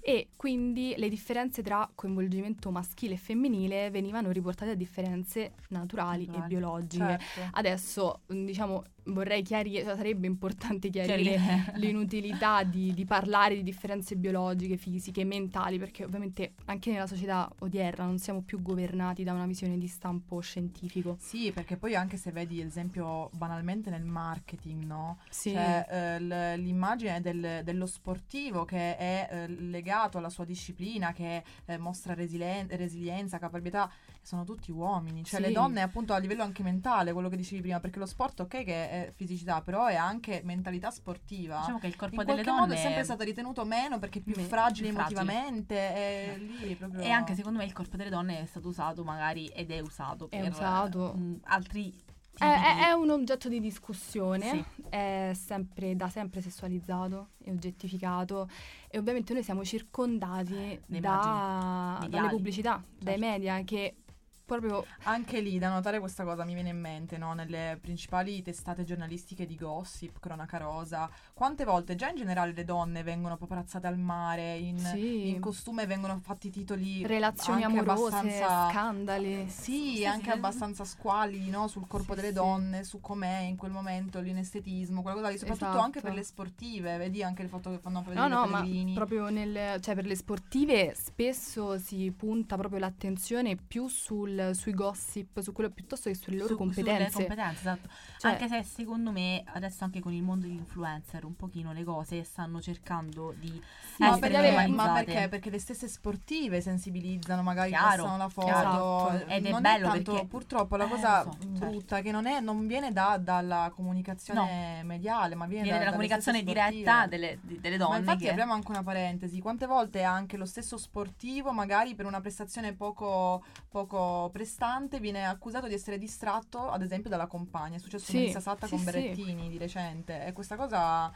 Speaker 8: E quindi le differenze tra coinvolgimento maschile e femminile venivano riportate a differenze naturali,
Speaker 5: Naturali.
Speaker 8: e biologiche.
Speaker 6: Certo.
Speaker 8: Adesso, diciamo, vorrei chiarire, cioè sarebbe importante chiarire
Speaker 5: Chiarire.
Speaker 8: l'inutilità di, di parlare di differenze biologiche, fisiche, mentali, perché ovviamente anche nella società odierna non siamo più governati da una visione di stampo scientifico.
Speaker 6: Sì, perché poi anche se vedi, ad esempio, banalmente nel marketing, no?
Speaker 8: Sì.
Speaker 6: Cioè, eh, l'immagine del- dello sportivo che è eh, legato alla sua disciplina, che eh, mostra resili- resilienza, caparbietà, sono tutti uomini. Cioè,
Speaker 8: Sì.
Speaker 6: le donne, appunto, a livello anche mentale, quello che dicevi prima, perché lo sport, ok, che è fisicità, però è anche mentalità sportiva.
Speaker 5: Diciamo che il corpo
Speaker 6: In
Speaker 5: delle
Speaker 6: qualche modo
Speaker 5: donne
Speaker 6: è sempre stato ritenuto meno perché più
Speaker 8: Me-
Speaker 6: fragile
Speaker 5: più fragile.
Speaker 6: emotivamente. E lì proprio.
Speaker 5: E anche secondo me il corpo delle donne è stato usato magari ed è usato
Speaker 8: È
Speaker 5: per
Speaker 8: usato.
Speaker 5: eh, mh, altri tipi
Speaker 8: È, è- un oggetto di discussione,
Speaker 5: Sì.
Speaker 8: è sempre, da sempre sessualizzato e oggettificato e ovviamente noi siamo circondati
Speaker 5: Dai
Speaker 8: da, dalle pubblicità, dai
Speaker 5: Certo.
Speaker 8: media che proprio
Speaker 6: Anche lì da notare questa cosa mi viene in mente, no? Nelle principali testate giornalistiche di gossip, cronaca rosa, quante volte già in generale le donne vengono paparazzate al mare, in,
Speaker 8: Sì.
Speaker 6: in costume vengono fatti titoli
Speaker 8: relazioni amorose, scandali.
Speaker 6: Sì,
Speaker 5: Sì,
Speaker 6: anche
Speaker 5: sì.
Speaker 6: abbastanza squalidi, no? Sul corpo delle donne, su com'è in quel momento l'inestetismo, quella cosa lì, soprattutto
Speaker 8: Esatto.
Speaker 6: anche per le sportive, vedi anche il fatto che fanno
Speaker 8: No,
Speaker 6: vedere
Speaker 8: no,
Speaker 6: i
Speaker 8: ma proprio nel, cioè per le sportive spesso si punta proprio l'attenzione più sul, sui gossip, su quello piuttosto che sulle loro
Speaker 5: su-
Speaker 8: competenze.
Speaker 5: sulle competenze, esatto.
Speaker 8: Cioè-
Speaker 5: Anche se secondo me adesso anche con il mondo degli influencer un pochino le cose stanno cercando di
Speaker 6: ma,
Speaker 5: essere
Speaker 6: perché, ma perché? Perché le stesse sportive sensibilizzano, magari
Speaker 5: Chiaro,
Speaker 6: passano la foto.
Speaker 8: esatto.
Speaker 5: Ed è
Speaker 6: non
Speaker 5: bello
Speaker 6: tanto,
Speaker 5: perché-
Speaker 6: purtroppo la
Speaker 5: Eh,
Speaker 6: cosa
Speaker 5: lo so,
Speaker 6: brutta è che non, è, non viene da- dalla comunicazione mediale, ma viene,
Speaker 5: viene
Speaker 6: da-
Speaker 5: dalla comunicazione diretta delle, di- delle
Speaker 6: Ma
Speaker 5: donne
Speaker 6: infatti
Speaker 5: che
Speaker 6: apriamo anche una parentesi, quante volte anche lo stesso sportivo, magari per una prestazione poco, poco prestante, viene accusato di essere distratto, ad esempio, dalla compagna. È successo
Speaker 8: Sì,
Speaker 6: con Elisa Satta
Speaker 8: sì,
Speaker 6: con
Speaker 8: sì.
Speaker 6: Berrettini di recente e questa cosa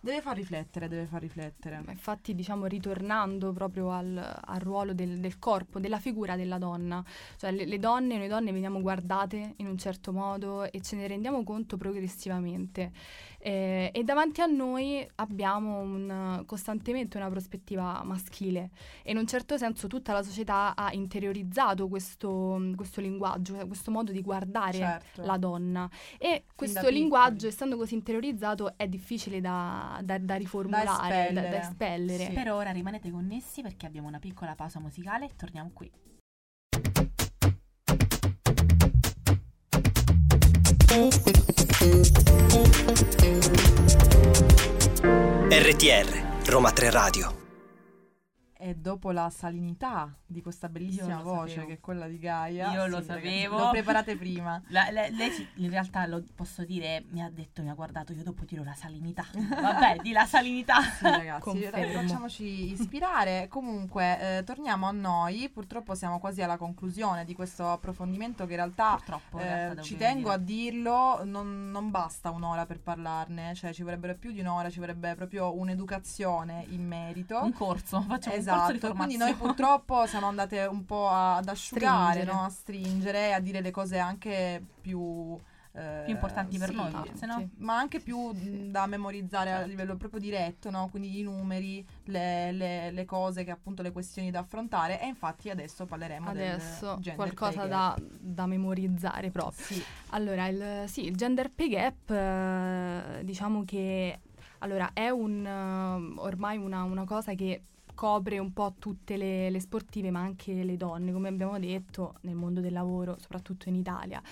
Speaker 6: deve far riflettere, deve far riflettere.
Speaker 8: Ma Infatti, diciamo, ritornando proprio al, al ruolo del, del corpo, della figura della donna, cioè le, le donne, noi donne veniamo guardate in un certo modo e ce ne rendiamo conto progressivamente. Eh, e davanti a noi abbiamo un- costantemente una prospettiva maschile e in un certo senso tutta la società ha interiorizzato questo, questo linguaggio, cioè questo modo di guardare
Speaker 6: Certo.
Speaker 8: la donna. E questo
Speaker 6: piccoli.
Speaker 8: linguaggio, essendo così interiorizzato, è difficile da, da- da riformulare, da, da
Speaker 6: espellere.
Speaker 8: espellere.
Speaker 6: Sì.
Speaker 5: per ora rimanete connessi perché abbiamo una piccola pausa musicale e torniamo qui.
Speaker 7: RTR, Roma 3 Radio.
Speaker 6: E dopo la salinità di questa bellissima
Speaker 5: lo
Speaker 6: voce
Speaker 5: sapevo.
Speaker 6: che è quella di Gaia,
Speaker 5: Io lo
Speaker 6: sì, ragazzi,
Speaker 5: sapevo.
Speaker 6: L'ho preparate prima.
Speaker 5: La- la- lei si- in realtà lo posso dire, mi ha detto, mi ha guardato, io dopo tiro la salinità. Vabbè, di la salinità.
Speaker 6: Sì, ragazzi, facciamoci ispirare. Comunque, eh, torniamo a noi. Purtroppo siamo quasi alla conclusione di questo approfondimento che in realtà,
Speaker 5: Purtroppo, in
Speaker 6: eh,
Speaker 5: realtà,
Speaker 6: ci
Speaker 5: dire.
Speaker 6: tengo a dirlo, non, non basta un'ora per parlarne, cioè ci vorrebbero più di un'ora, ci vorrebbe proprio un'educazione in merito.
Speaker 5: Un corso, facciamo di
Speaker 6: Esatto, quindi noi purtroppo siamo andate un po' ad asciugare, no? a stringere, a dire le cose anche più... eh,
Speaker 5: Più importanti per
Speaker 6: sì,
Speaker 5: noi, forse, no?
Speaker 8: sì.
Speaker 6: Ma anche più da memorizzare a livello proprio diretto, no? quindi i numeri, le, le- le cose che appunto le questioni da affrontare e infatti adesso parleremo
Speaker 8: Adesso
Speaker 6: del
Speaker 8: qualcosa da, da memorizzare proprio.
Speaker 6: Sì,
Speaker 8: Allora, il, sì, il gender pay gap, eh, diciamo che allora, è un, eh, ormai una, una cosa che copre un po' tutte le, le sportive, ma anche le donne, come abbiamo detto, nel mondo del lavoro, soprattutto in Italia.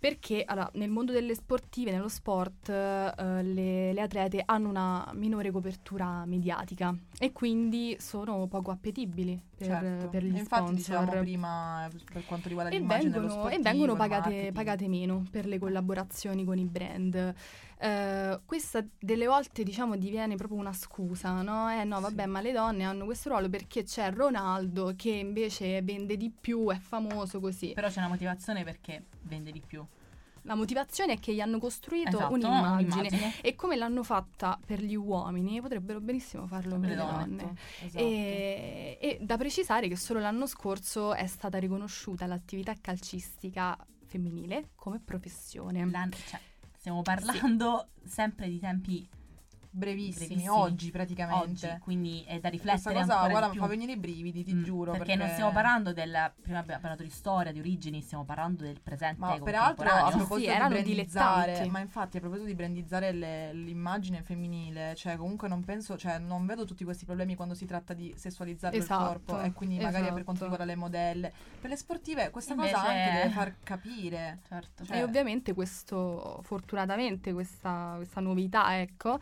Speaker 8: Perché allora, nel mondo delle sportive, nello sport, eh, le, le atlete hanno una minore copertura mediatica e quindi sono poco appetibili per,
Speaker 6: certo.
Speaker 8: per gli
Speaker 6: E Infatti
Speaker 8: sponsor
Speaker 6: dicevamo prima per quanto riguarda
Speaker 8: e
Speaker 6: l'immagine
Speaker 8: vengono, e
Speaker 6: sportivo,
Speaker 8: vengono
Speaker 6: il
Speaker 8: pagate, pagate meno per le collaborazioni con i brand. Eh, questa delle volte diciamo diviene proprio una scusa, no? Eh no, vabbè,
Speaker 6: Sì.
Speaker 8: ma le donne hanno questo ruolo perché c'è Ronaldo che invece vende di più, è famoso così.
Speaker 5: Però c'è una motivazione perché vende di più.
Speaker 8: La motivazione è che gli hanno costruito
Speaker 5: Esatto,
Speaker 8: un'immagine
Speaker 5: un'immagine.
Speaker 8: e come l'hanno fatta per gli uomini potrebbero benissimo farlo per le donne.
Speaker 6: Esatto.
Speaker 8: E, e da precisare che solo l'anno scorso è stata riconosciuta l'attività calcistica femminile come professione.
Speaker 5: La- cioè, stiamo parlando sempre di tempi
Speaker 6: brevissimi,
Speaker 5: Brevissimi.
Speaker 6: oggi praticamente.
Speaker 5: oggi, quindi è da
Speaker 6: Questa
Speaker 5: riflettere
Speaker 6: cosa
Speaker 5: ancora
Speaker 6: guarda,
Speaker 5: più.
Speaker 6: fa venire i brividi, ti
Speaker 5: Mm,
Speaker 6: giuro.
Speaker 5: perché, non stiamo parlando del prima abbiamo parlato di storia, di origini, stiamo parlando del presente
Speaker 6: Ma peraltro a proposito
Speaker 8: Sì,
Speaker 6: di
Speaker 8: erano
Speaker 6: brandizzare,
Speaker 8: dilettanti.
Speaker 6: ma infatti a proposito di brandizzare le- l'immagine femminile, cioè comunque non penso, cioè non vedo tutti questi problemi quando si tratta di sessualizzare
Speaker 8: Esatto,
Speaker 6: il corpo e quindi magari per quanto
Speaker 8: esatto.
Speaker 6: riguarda le modelle. Per le sportive questa
Speaker 5: Invece-
Speaker 6: cosa anche deve far capire.
Speaker 5: Certo.
Speaker 6: Cioè-
Speaker 8: e ovviamente questo, fortunatamente, questa, questa novità, ecco,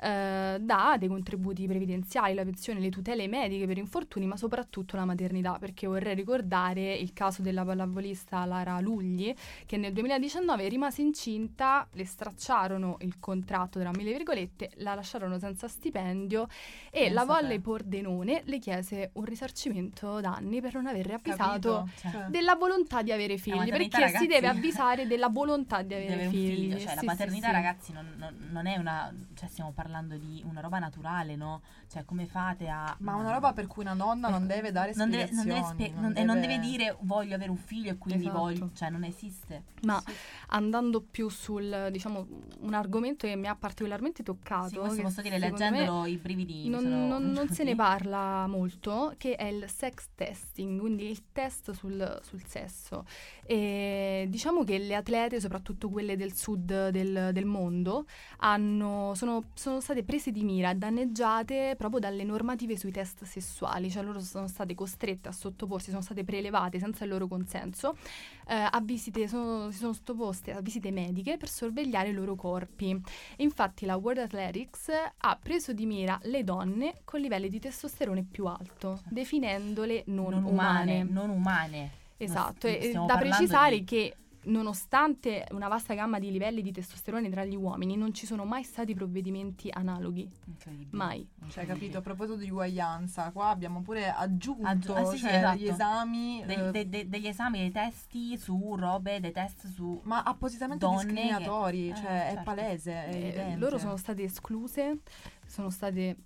Speaker 8: eh, dà dei contributi previdenziali, la pensione, le tutele mediche per infortuni, ma soprattutto la maternità, perché vorrei ricordare il caso della pallavolista Lara Lugli, che nel 2019 rimase incinta, le stracciarono il contratto tra mille virgolette, la lasciarono senza stipendio e
Speaker 5: Pensa
Speaker 8: la
Speaker 5: te.
Speaker 8: Volley Pordenone le chiese un risarcimento danni per non aver avvisato?
Speaker 5: Cioè,
Speaker 8: della volontà di avere figli,
Speaker 5: maternità,
Speaker 8: perché si
Speaker 5: ragazzi-
Speaker 8: deve avvisare della volontà di avere
Speaker 5: deve un
Speaker 8: figli.
Speaker 5: figlio, cioè la
Speaker 8: Sì, sì,
Speaker 5: paternità
Speaker 8: sì.
Speaker 5: ragazzi non, non- non è una, cioè stiamo parlando di una roba naturale, no? Cioè come fate a...
Speaker 6: ma una roba per cui una donna non
Speaker 5: Ecco,
Speaker 6: deve dare
Speaker 5: non deve, non deve
Speaker 6: spiegazioni.
Speaker 5: spie- non- e non deve dire voglio avere un figlio e quindi
Speaker 8: Esatto.
Speaker 5: voglio, cioè non esiste.
Speaker 8: Ma andando più sul, diciamo, un argomento che mi ha particolarmente toccato.
Speaker 5: Sì, questo posso dire, leggendolo i brividi
Speaker 8: Non,
Speaker 5: sono
Speaker 8: non- non se ne parla molto, che è il sex testing, quindi il test sul, sul sesso. E diciamo che le atlete, soprattutto quelle del sud del, del mondo, hanno- sono, sono state prese di mira danneggiate proprio dalle normative sui test sessuali, cioè loro sono state costrette a sottoporsi, sono state prelevate senza il loro consenso, eh, a visite, sono- si sono sottoposte a visite mediche per sorvegliare i loro corpi. Infatti la World Athletics ha preso di mira le donne con livelli di testosterone più alto, definendole non,
Speaker 5: non
Speaker 8: umane.
Speaker 5: umane, non umane.
Speaker 8: Esatto, e da precisare
Speaker 5: di-
Speaker 8: che nonostante una vasta gamma di livelli di testosterone tra gli uomini, non ci sono mai stati provvedimenti analoghi. Mai.
Speaker 6: Cioè, capito? A proposito di uguaglianza, qua abbiamo pure aggiunto
Speaker 5: Aggi- ah, sì, sì,
Speaker 6: cioè,
Speaker 5: esatto.
Speaker 6: gli esami.
Speaker 5: De-
Speaker 6: eh,
Speaker 5: de- de- degli esami, dei testi su robe, dei test su...
Speaker 6: ma appositamente discriminatori,
Speaker 5: che-
Speaker 6: cioè
Speaker 5: eh,
Speaker 6: è
Speaker 5: certo.
Speaker 6: palese, è
Speaker 8: Eh, loro sono state escluse, sono state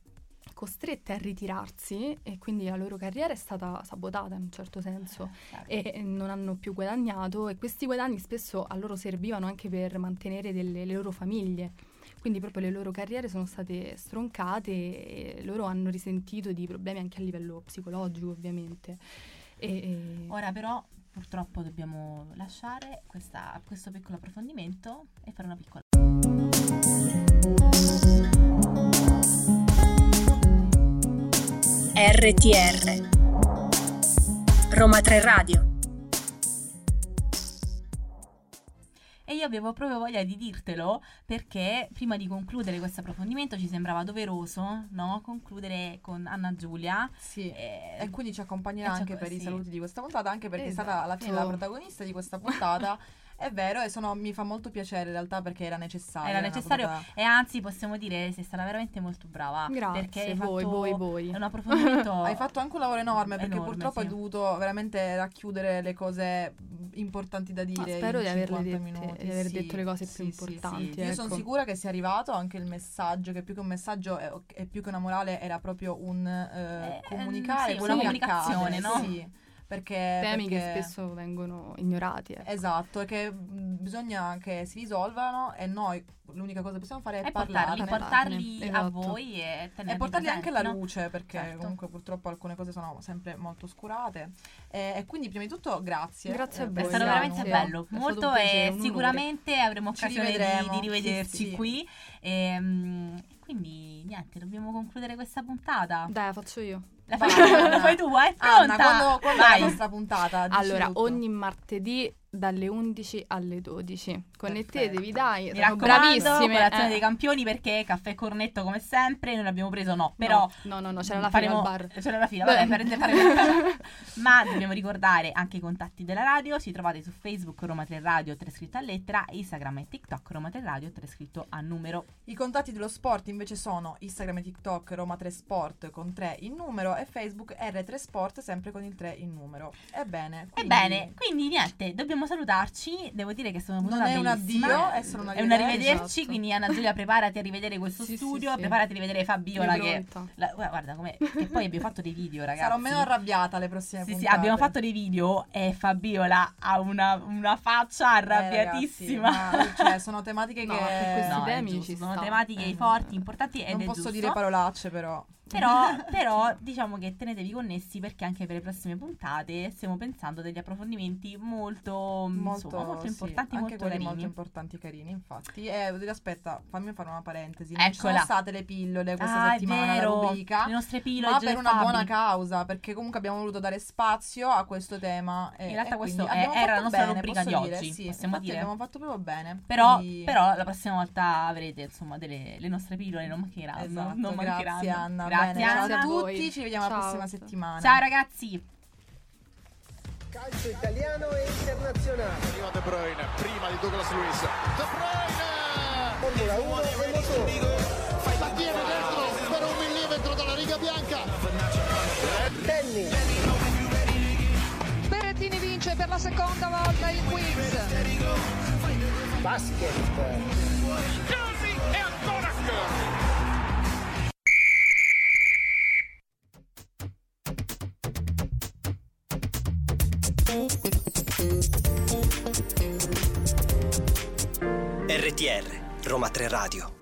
Speaker 8: costrette a ritirarsi e quindi la loro carriera è stata sabotata in un certo senso.
Speaker 5: Certo.
Speaker 8: e non hanno più guadagnato e questi guadagni spesso a loro servivano anche per mantenere delle, le loro famiglie. Quindi proprio le loro carriere sono state stroncate e loro hanno risentito di problemi anche a livello psicologico ovviamente. E-
Speaker 5: Ora però purtroppo dobbiamo lasciare questa- questo piccolo approfondimento e fare una piccola...
Speaker 1: RTR Roma 3 Radio
Speaker 5: E io avevo proprio voglia di dirtelo perché prima di concludere questo approfondimento ci sembrava doveroso, no? Concludere con Anna Giulia.
Speaker 6: Sì.
Speaker 5: eh,
Speaker 6: E quindi ci accompagnerà
Speaker 5: e
Speaker 6: anche per i
Speaker 5: sì.
Speaker 6: saluti di questa puntata, anche perché è stata alla fine la
Speaker 8: Esatto.
Speaker 6: protagonista di questa puntata. è vero, e sono- mi fa molto piacere in realtà perché era necessario.
Speaker 5: Era necessario
Speaker 6: puntata-
Speaker 5: e anzi possiamo dire sei stata veramente molto brava.
Speaker 8: Grazie,
Speaker 5: perché hai
Speaker 8: voi,
Speaker 5: fatto
Speaker 8: voi, voi.
Speaker 5: un approfondimento.
Speaker 6: Hai fatto anche un lavoro enorme perché
Speaker 5: Enorme,
Speaker 6: purtroppo
Speaker 5: sì.
Speaker 6: hai dovuto veramente racchiudere le cose importanti da
Speaker 8: Ma
Speaker 6: dire.
Speaker 8: spero
Speaker 6: in
Speaker 8: di averle
Speaker 6: 50
Speaker 8: dette-
Speaker 6: minuti.
Speaker 8: di aver
Speaker 6: Sì,
Speaker 8: detto le cose più
Speaker 6: sì, sì,
Speaker 8: importanti.
Speaker 6: Io sono
Speaker 8: ecco.
Speaker 6: sicura che sia arrivato anche il messaggio, che più che un messaggio è, è più che una morale, era proprio un eh,
Speaker 5: Eh,
Speaker 6: comunicare
Speaker 5: una comunicazione,
Speaker 6: accade,
Speaker 5: no?
Speaker 6: Sì, perché,
Speaker 8: temi che
Speaker 6: perché-
Speaker 8: spesso vengono ignorati. ecco.
Speaker 6: Esatto, e che mh, bisogna che si risolvano e noi l'unica cosa che possiamo fare è
Speaker 5: e
Speaker 6: parlarne.
Speaker 5: portarli, portarli
Speaker 8: parlarne,
Speaker 5: a
Speaker 8: esatto.
Speaker 5: voi e
Speaker 6: E portarli anche alla
Speaker 5: no?
Speaker 6: luce perché
Speaker 5: Certo.
Speaker 6: comunque purtroppo alcune cose sono sempre molto oscurate. E, e quindi prima di tutto grazie.
Speaker 8: Grazie a
Speaker 6: eh,
Speaker 8: voi,
Speaker 5: È stato veramente bello,
Speaker 8: È
Speaker 5: molto
Speaker 8: piacere,
Speaker 5: e
Speaker 8: onore.
Speaker 5: sicuramente avremo occasione di, di rivederci
Speaker 6: sì, sì.
Speaker 5: qui. E, quindi niente, dobbiamo concludere questa puntata.
Speaker 8: Dai, la faccio io.
Speaker 5: La fai, la fai tu, è pronta?
Speaker 6: Anna, quando, quando è
Speaker 5: Vai.
Speaker 6: la nostra puntata? Dici
Speaker 8: Allora,
Speaker 6: tutto.
Speaker 8: ogni martedì dalle 11 alle 12. Connettetevi,
Speaker 6: Perfetto.
Speaker 8: dai,
Speaker 5: Mi raccomando,
Speaker 8: bravissime.
Speaker 5: colazione
Speaker 8: eh.
Speaker 5: dei campioni perché caffè e cornetto come sempre, non abbiamo preso no, però
Speaker 8: No, no, no, c'era la fila
Speaker 5: faremo-
Speaker 8: al bar.
Speaker 5: C'era la fila, vabbè, faremo- faremo- Ma dobbiamo ricordare anche i contatti della radio, ci trovate su Facebook Roma 3 Radio 3 scritto a lettera, Instagram e TikTok Roma 3 Radio 3 scritto a numero.
Speaker 6: I contatti dello sport invece sono Instagram e TikTok Roma 3 Sport con 3 in numero e Facebook R3 Sport sempre con il 3 in numero. Ebbene, quindi-
Speaker 5: Ebbene, quindi niente, dobbiamo dobbiamo salutarci. Devo dire che sono
Speaker 6: Non
Speaker 5: venuta
Speaker 6: è un
Speaker 5: bellissima.
Speaker 6: addio, è solo una
Speaker 5: È una
Speaker 6: arrivederci.
Speaker 5: rivederci,
Speaker 8: esatto.
Speaker 5: quindi Anna Giulia preparati a rivedere questo
Speaker 8: Sì, sì,
Speaker 5: studio,
Speaker 8: sì.
Speaker 5: preparati a rivedere Fabiola
Speaker 8: Io
Speaker 5: che
Speaker 8: pronta.
Speaker 5: la- guarda, come che poi abbiamo fatto dei video, ragazzi.
Speaker 6: Sarò meno arrabbiata le prossime
Speaker 5: Sì, sì,
Speaker 6: puntate.
Speaker 5: abbiamo fatto dei video e Fabiola ha una, una faccia
Speaker 6: Eh,
Speaker 5: arrabbiatissima.
Speaker 6: ragazzi, ma, cioè, sono tematiche
Speaker 8: No,
Speaker 6: che
Speaker 8: su questi
Speaker 5: No, è
Speaker 8: temi
Speaker 5: giusto,
Speaker 8: ci
Speaker 5: sono
Speaker 8: sta.
Speaker 5: tematiche
Speaker 8: Eh,
Speaker 5: forti, importanti ed
Speaker 6: non
Speaker 5: è
Speaker 6: posso
Speaker 5: giusto.
Speaker 6: dire parolacce, però.
Speaker 5: Però, però diciamo che tenetevi connessi perché anche per le prossime puntate stiamo pensando degli approfondimenti molto,
Speaker 6: Molto,
Speaker 5: insomma, molto
Speaker 6: sì,
Speaker 5: importanti,
Speaker 6: anche
Speaker 5: molto
Speaker 6: quelli
Speaker 5: carini.
Speaker 6: molto importanti e carini, infatti. Eh, aspetta, fammi fare una parentesi. Non ci sono
Speaker 5: Eccola.
Speaker 6: state le pillole questa
Speaker 5: Ah,
Speaker 6: settimana, la rubrica.
Speaker 5: le nostre pillole
Speaker 6: ma per una
Speaker 5: Fabi.
Speaker 6: buona causa, perché comunque abbiamo voluto dare spazio a questo tema. e-
Speaker 5: In realtà questo è- era la nostra
Speaker 6: bene,
Speaker 5: rubrica di
Speaker 6: dire,
Speaker 5: oggi,
Speaker 6: sì,
Speaker 5: possiamo dire.
Speaker 6: abbiamo fatto proprio bene.
Speaker 5: Però,
Speaker 6: quindi-
Speaker 5: però la prossima volta avrete insomma delle le nostre pillole non mancheranno.
Speaker 6: Esatto,
Speaker 5: non
Speaker 6: grazie
Speaker 5: mancheranno.
Speaker 6: Anna.
Speaker 5: Grazie
Speaker 6: Bene, a tutti, ci vediamo la
Speaker 8: Ciao.
Speaker 6: prossima settimana.
Speaker 5: Ciao ragazzi.
Speaker 2: Calcio italiano e internazionale.
Speaker 3: Arriva De Bruyne, prima di Douglas Luiz. De Bruyne!
Speaker 2: Formula 1 e motori.
Speaker 3: La tiene dentro per un millimetro dalla riga bianca.
Speaker 2: Tennis.
Speaker 4: Berrettini vince per la seconda volta il quiz.
Speaker 2: Basket.
Speaker 3: Casi e ancora
Speaker 7: RTR Roma 3 Radio.